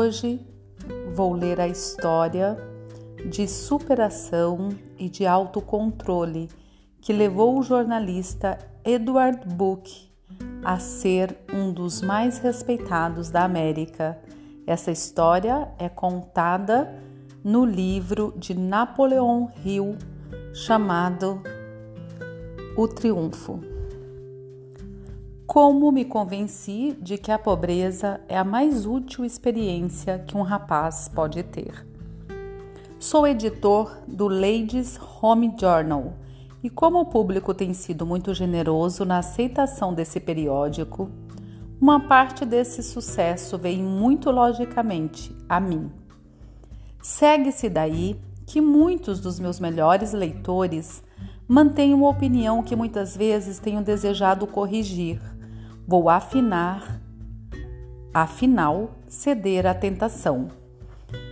Hoje vou ler a história de superação e de autocontrole que levou o jornalista Edward Book a ser um dos mais respeitados da América. Essa história é contada no livro de Napoleon Hill chamado O Triunfo. Como me convenci de que a pobreza é a mais útil experiência que um rapaz pode ter. Sou editor do Ladies Home Journal e, como o público tem sido muito generoso na aceitação desse periódico, uma parte desse sucesso vem muito logicamente a mim. Segue-se daí que muitos dos meus melhores leitores mantêm uma opinião que muitas vezes tenho desejado corrigir. Vou afinar, afinal, ceder à tentação.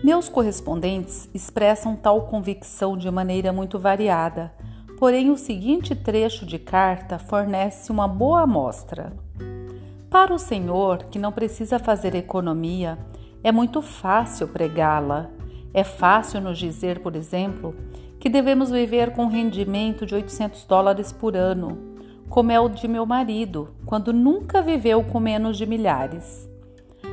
Meus correspondentes expressam tal convicção de maneira muito variada, porém o seguinte trecho de carta fornece uma boa amostra. Para o senhor que não precisa fazer economia, é muito fácil pregá-la. É fácil nos dizer, por exemplo, que devemos viver com um rendimento de 800 dólares por ano, como é o de meu marido, quando nunca viveu com menos de milhares.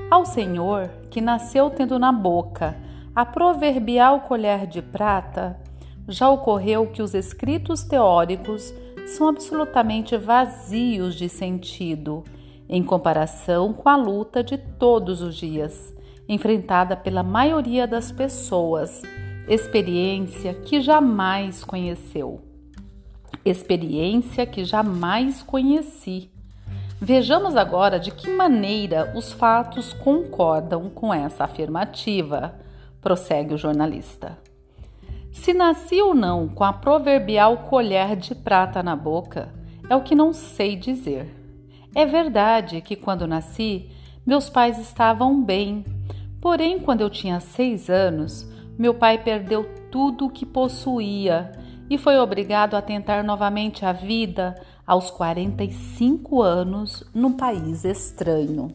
Ao Senhor, que nasceu tendo na boca a proverbial colher de prata, já ocorreu que os escritos teóricos são absolutamente vazios de sentido em comparação com a luta de todos os dias, enfrentada pela maioria das pessoas, experiência que jamais conheceu. Experiência que jamais conheci. Vejamos agora de que maneira os fatos concordam com essa afirmativa, prossegue o jornalista. Se nasci ou não com a proverbial colher de prata na boca, é o que não sei dizer. É verdade que quando nasci, meus pais estavam bem, porém, quando eu tinha seis anos, meu pai perdeu tudo o que possuía e foi obrigado a tentar novamente a vida aos 45 anos num país estranho.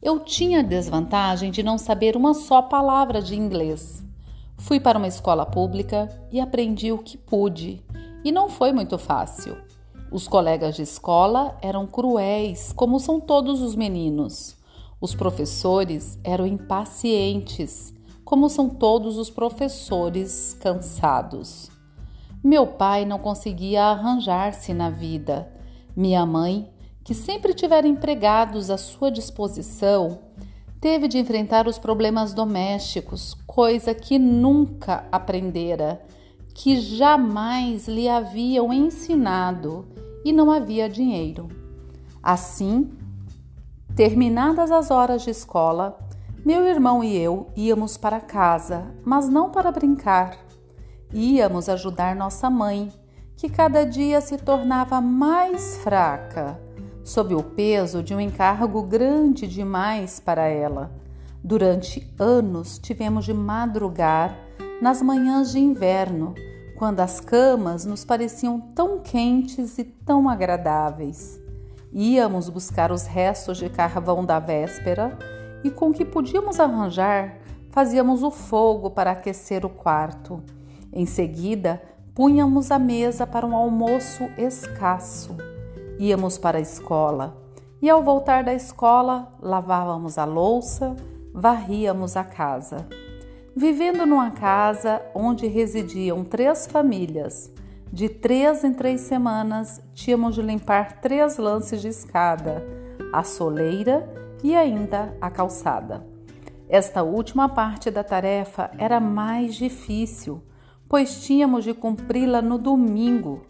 Eu tinha a desvantagem de não saber uma só palavra de inglês. Fui para uma escola pública e aprendi o que pude, e não foi muito fácil. Os colegas de escola eram cruéis, como são todos os meninos. Os professores eram impacientes, como são todos os professores cansados. Meu pai não conseguia arranjar-se na vida. Minha mãe, que sempre tivera empregados à sua disposição, teve de enfrentar os problemas domésticos, coisa que nunca aprendera que jamais lhe haviam ensinado e não havia dinheiro. Assim, terminadas as horas de escola, meu irmão e eu íamos para casa, mas não para brincar. Íamos ajudar nossa mãe, que cada dia se tornava mais fraca, sob o peso de um encargo grande demais para ela. Durante anos tivemos de madrugar nas manhãs de inverno, quando as camas nos pareciam tão quentes e tão agradáveis. Íamos buscar os restos de carvão da véspera e, com o que podíamos arranjar, fazíamos o fogo para aquecer o quarto. Em seguida, punhamos a mesa para um almoço escasso. Íamos para a escola e, ao voltar da escola, lavávamos a louça, varríamos a casa. Vivendo numa casa onde residiam três famílias, de três em três semanas tínhamos de limpar três lances de escada, a soleira e ainda a calçada. Esta última parte da tarefa era mais difícil, pois tínhamos de cumpri-la no domingo,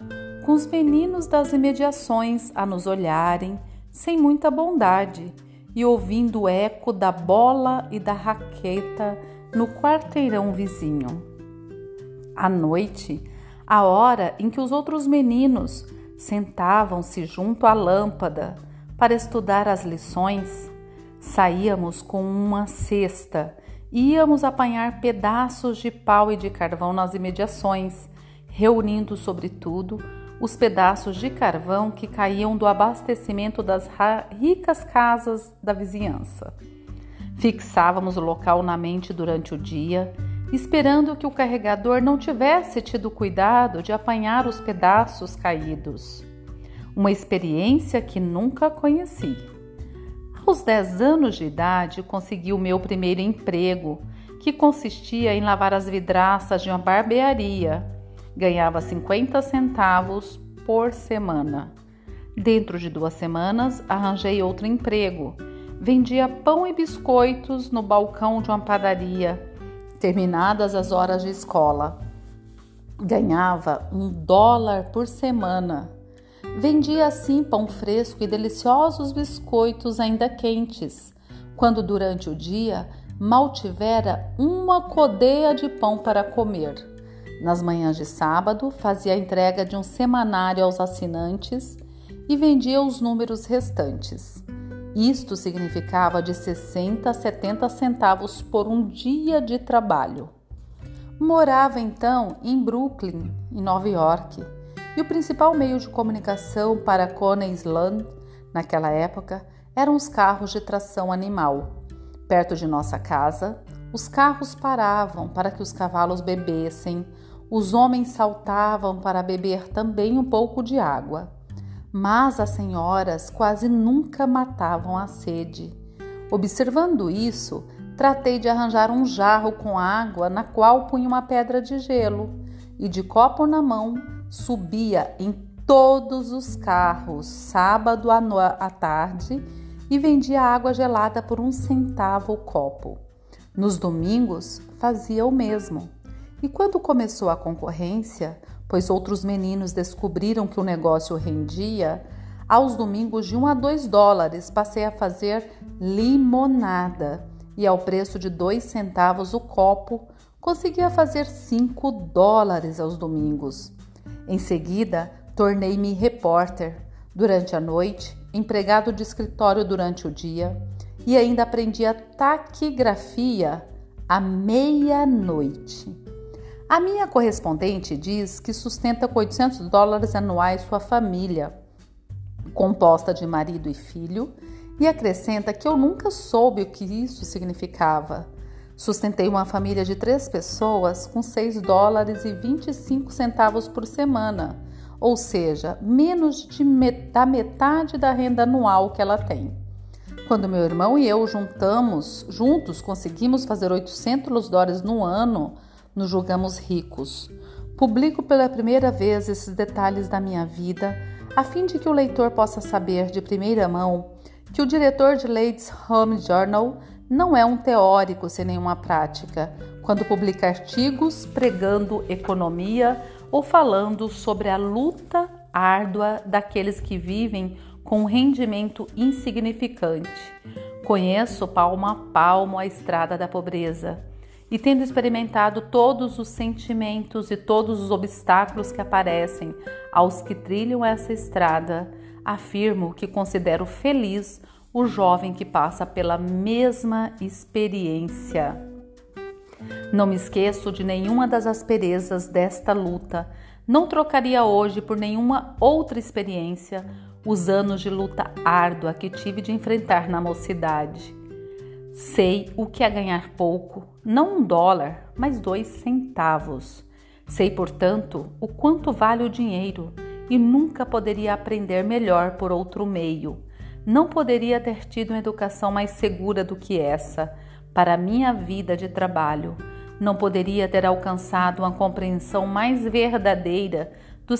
com os meninos das imediações a nos olharem sem muita bondade e ouvindo o eco da bola e da raqueta no quarteirão vizinho. À noite, a hora em que os outros meninos sentavam-se junto à lâmpada para estudar as lições, saíamos com uma cesta íamos apanhar pedaços de pau e de carvão nas imediações, reunindo, sobretudo, os pedaços de carvão que caíam do abastecimento das ricas casas da vizinhança. Fixávamos o local na mente durante o dia, esperando que o carregador não tivesse tido cuidado de apanhar os pedaços caídos. Uma experiência que nunca conheci. Aos 10 anos de idade, consegui o meu primeiro emprego, que consistia em lavar as vidraças de uma barbearia. Ganhava 50 centavos por semana. Dentro de duas semanas, arranjei outro emprego. Vendia pão e biscoitos no balcão de uma padaria, terminadas as horas de escola. Ganhava um dólar por semana. Vendia assim pão fresco e deliciosos biscoitos ainda quentes, quando durante o dia mal tivera uma codeia de pão para comer. Nas manhãs de sábado, fazia a entrega de um semanário aos assinantes e vendia os números restantes. Isto significava de 60 a 70 centavos por um dia de trabalho. Morava então em Brooklyn, em Nova York, e o principal meio de comunicação para Coney Island naquela época eram os carros de tração animal. Perto de nossa casa, os carros paravam para que os cavalos bebessem, os homens saltavam para beber também um pouco de água. Mas as senhoras quase nunca matavam a sede. Observando isso, tratei de arranjar um jarro com água na qual punha uma pedra de gelo e, de copo na mão, subia em todos os carros sábado à tarde e vendia água gelada por um centavo o copo. Nos domingos fazia o mesmo. E quando começou a concorrência, pois outros meninos descobriram que o negócio rendia, aos domingos de 1 a 2 dólares passei a fazer limonada e ao preço de 2 centavos o copo conseguia fazer 5 dólares aos domingos. Em seguida, tornei-me repórter durante a noite, empregado de escritório durante o dia e ainda aprendi a taquigrafia à meia-noite. A minha correspondente diz que sustenta com 800 dólares anuais sua família, composta de marido e filho, e acrescenta que eu nunca soube o que isso significava. Sustentei uma família de três pessoas com 6 dólares e 25 centavos por semana, ou seja, menos met da metade da renda anual que ela tem. Quando meu irmão e eu juntamos, juntos conseguimos fazer 800 dólares no ano, nos julgamos ricos. Publico pela primeira vez esses detalhes da minha vida, a fim de que o leitor possa saber de primeira mão que o diretor de Ladies Home Journal não é um teórico sem nenhuma prática, quando publica artigos pregando economia ou falando sobre a luta árdua daqueles que vivem com um rendimento insignificante. Conheço palmo a palmo a estrada da pobreza e tendo experimentado todos os sentimentos e todos os obstáculos que aparecem aos que trilham essa estrada, afirmo que considero feliz o jovem que passa pela mesma experiência. Não me esqueço de nenhuma das asperezas desta luta. Não trocaria hoje por nenhuma outra experiência os anos de luta árdua que tive de enfrentar na mocidade. Sei o que é ganhar pouco, não um dólar, mas dois centavos. Sei, portanto, o quanto vale o dinheiro e nunca poderia aprender melhor por outro meio. Não poderia ter tido uma educação mais segura do que essa para minha vida de trabalho. Não poderia ter alcançado uma compreensão mais verdadeira do,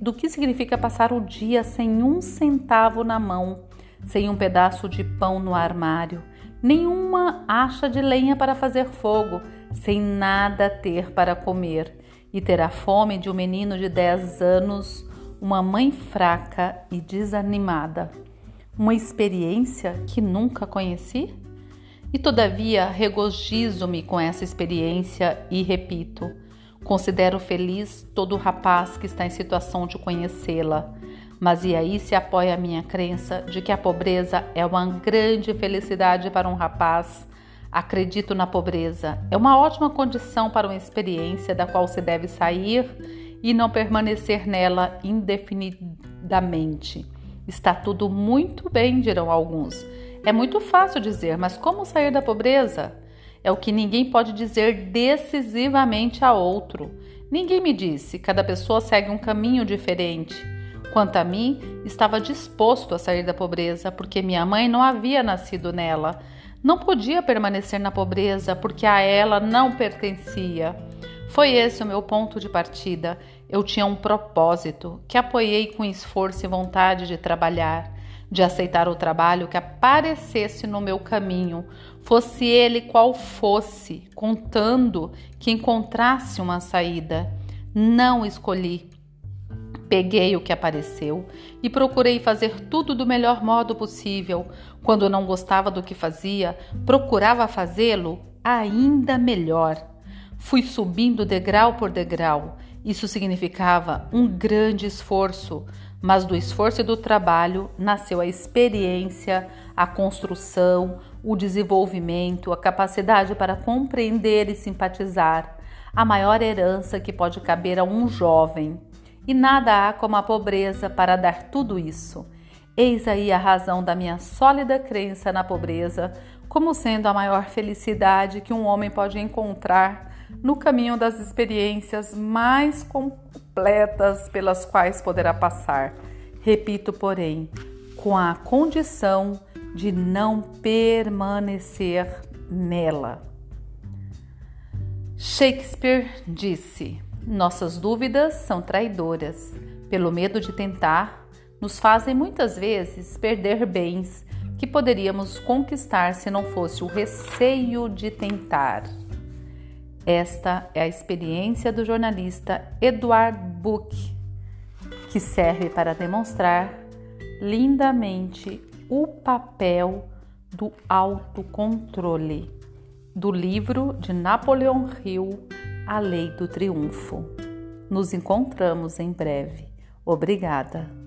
do que significa passar o dia sem um centavo na mão, sem um pedaço de pão no armário nenhuma acha de lenha para fazer fogo, sem nada ter para comer, e ter a fome de um menino de dez anos, uma mãe fraca e desanimada. Uma experiência que nunca conheci? E todavia regozijo-me com essa experiência e repito: considero feliz todo rapaz que está em situação de conhecê-la mas e aí se apoia a minha crença de que a pobreza é uma grande felicidade para um rapaz. Acredito na pobreza. É uma ótima condição para uma experiência da qual se deve sair e não permanecer nela indefinidamente. Está tudo muito bem, dirão alguns. É muito fácil dizer, mas como sair da pobreza? É o que ninguém pode dizer decisivamente a outro. Ninguém me disse, cada pessoa segue um caminho diferente. Quanto a mim, estava disposto a sair da pobreza, porque minha mãe não havia nascido nela. Não podia permanecer na pobreza, porque a ela não pertencia. Foi esse o meu ponto de partida. Eu tinha um propósito que apoiei com esforço e vontade de trabalhar, de aceitar o trabalho que aparecesse no meu caminho, fosse ele qual fosse, contando que encontrasse uma saída. Não escolhi. Peguei o que apareceu e procurei fazer tudo do melhor modo possível. Quando não gostava do que fazia, procurava fazê-lo ainda melhor. Fui subindo degrau por degrau. Isso significava um grande esforço, mas do esforço e do trabalho nasceu a experiência, a construção, o desenvolvimento, a capacidade para compreender e simpatizar, a maior herança que pode caber a um jovem. E nada há como a pobreza para dar tudo isso. Eis aí a razão da minha sólida crença na pobreza como sendo a maior felicidade que um homem pode encontrar no caminho das experiências mais completas pelas quais poderá passar. Repito, porém, com a condição de não permanecer nela. Shakespeare disse: Nossas dúvidas são traidoras. Pelo medo de tentar, nos fazem muitas vezes perder bens que poderíamos conquistar se não fosse o receio de tentar. Esta é a experiência do jornalista Edward Book, que serve para demonstrar lindamente o papel do autocontrole do livro de Napoleão Hill, A Lei do Triunfo. Nos encontramos em breve. Obrigada.